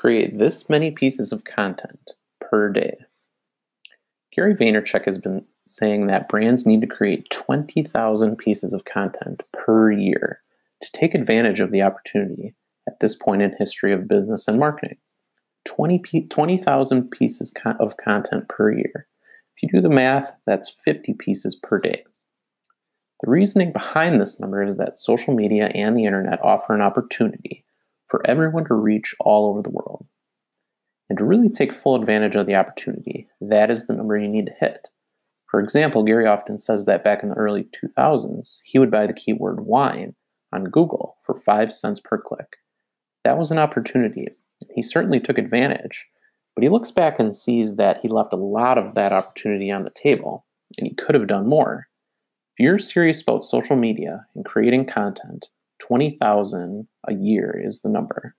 create this many pieces of content per day. Gary Vaynerchuk has been saying that brands need to create 20,000 pieces of content per year to take advantage of the opportunity at this point in history of business and marketing. 20,000 20, pieces of content per year. If you do the math, that's 50 pieces per day. The reasoning behind this number is that social media and the internet offer an opportunity for everyone to reach all over the world. And to really take full advantage of the opportunity, that is the number you need to hit. For example, Gary often says that back in the early 2000s, he would buy the keyword wine on Google for 5 cents per click. That was an opportunity. He certainly took advantage, but he looks back and sees that he left a lot of that opportunity on the table, and he could have done more. If you're serious about social media and creating content, 20,000 a year is the number.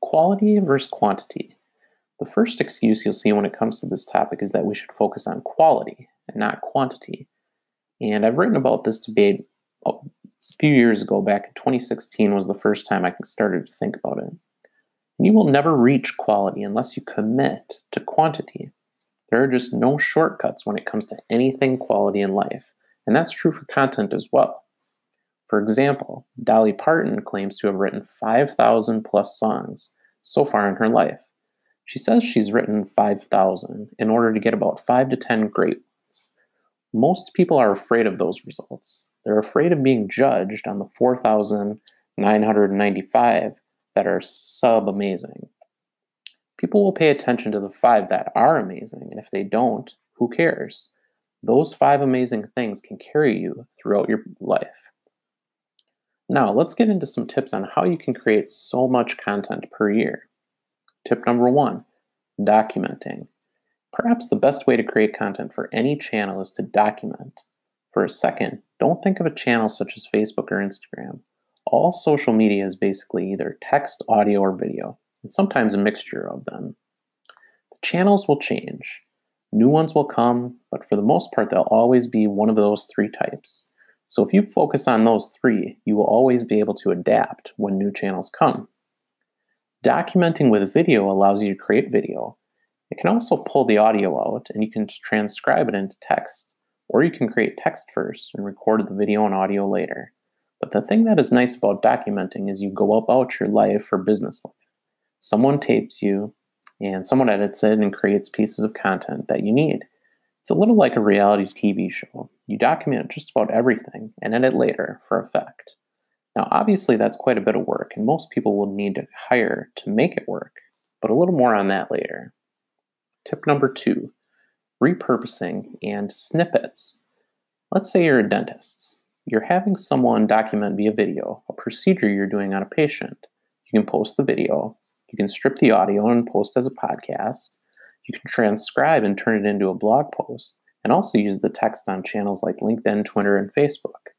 Quality versus quantity. The first excuse you'll see when it comes to this topic is that we should focus on quality and not quantity. And I've written about this debate a few years ago, back in 2016 was the first time I started to think about it. You will never reach quality unless you commit to quantity. There are just no shortcuts when it comes to anything quality in life, and that's true for content as well. For example, Dolly Parton claims to have written 5,000 plus songs so far in her life. She says she's written 5,000 in order to get about 5 to 10 great ones. Most people are afraid of those results. They're afraid of being judged on the 4,995 that are sub amazing. People will pay attention to the five that are amazing, and if they don't, who cares? Those five amazing things can carry you throughout your life. Now, let's get into some tips on how you can create so much content per year. Tip number one documenting. Perhaps the best way to create content for any channel is to document. For a second, don't think of a channel such as Facebook or Instagram. All social media is basically either text, audio, or video, and sometimes a mixture of them. The channels will change. New ones will come, but for the most part, they'll always be one of those three types. So if you focus on those three, you will always be able to adapt when new channels come. Documenting with video allows you to create video. It can also pull the audio out and you can transcribe it into text, or you can create text first and record the video and audio later. But the thing that is nice about documenting is you go about your life or business life. Someone tapes you, and someone edits it and creates pieces of content that you need. It's a little like a reality TV show. You document just about everything and edit later for effect. Now, obviously, that's quite a bit of work, and most people will need to hire to make it work, but a little more on that later. Tip number two repurposing and snippets. Let's say you're a dentist. You're having someone document via video a procedure you're doing on a patient. You can post the video, you can strip the audio and post as a podcast, you can transcribe and turn it into a blog post, and also use the text on channels like LinkedIn, Twitter, and Facebook.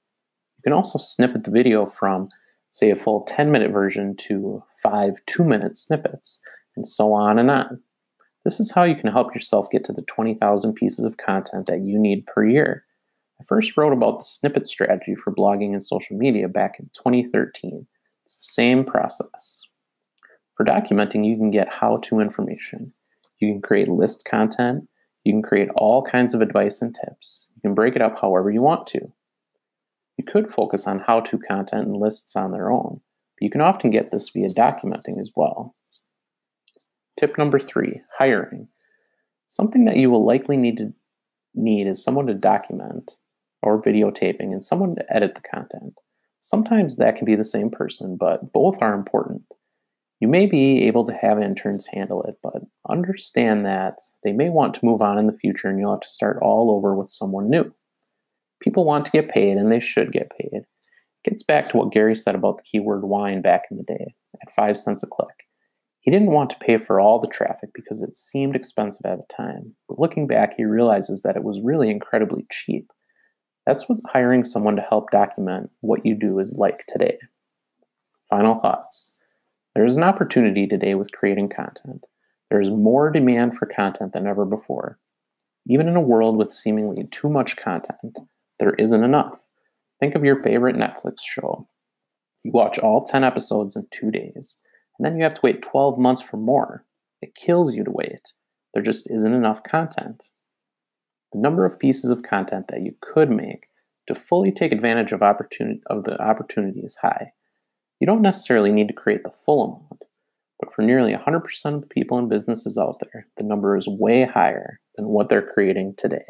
You can also snippet the video from, say, a full 10 minute version to five two minute snippets, and so on and on. This is how you can help yourself get to the 20,000 pieces of content that you need per year. I first wrote about the snippet strategy for blogging and social media back in 2013. It's the same process. For documenting, you can get how to information. You can create list content. You can create all kinds of advice and tips. You can break it up however you want to. You could focus on how to content and lists on their own, but you can often get this via documenting as well. Tip number three hiring. Something that you will likely need to need is someone to document or videotaping and someone to edit the content. Sometimes that can be the same person, but both are important. You may be able to have interns handle it, but understand that they may want to move on in the future and you'll have to start all over with someone new. People want to get paid and they should get paid. It gets back to what Gary said about the keyword wine back in the day at 5 cents a click. He didn't want to pay for all the traffic because it seemed expensive at the time, but looking back, he realizes that it was really incredibly cheap. That's what hiring someone to help document what you do is like today. Final thoughts. There is an opportunity today with creating content. There is more demand for content than ever before. Even in a world with seemingly too much content, there isn't enough. Think of your favorite Netflix show. You watch all 10 episodes in two days, And then you have to wait 12 months for more. It kills you to wait. There just isn't enough content. The number of pieces of content that you could make to fully take advantage of, opportunity, of the opportunity is high. You don't necessarily need to create the full amount, but for nearly 100% of the people and businesses out there, the number is way higher than what they're creating today.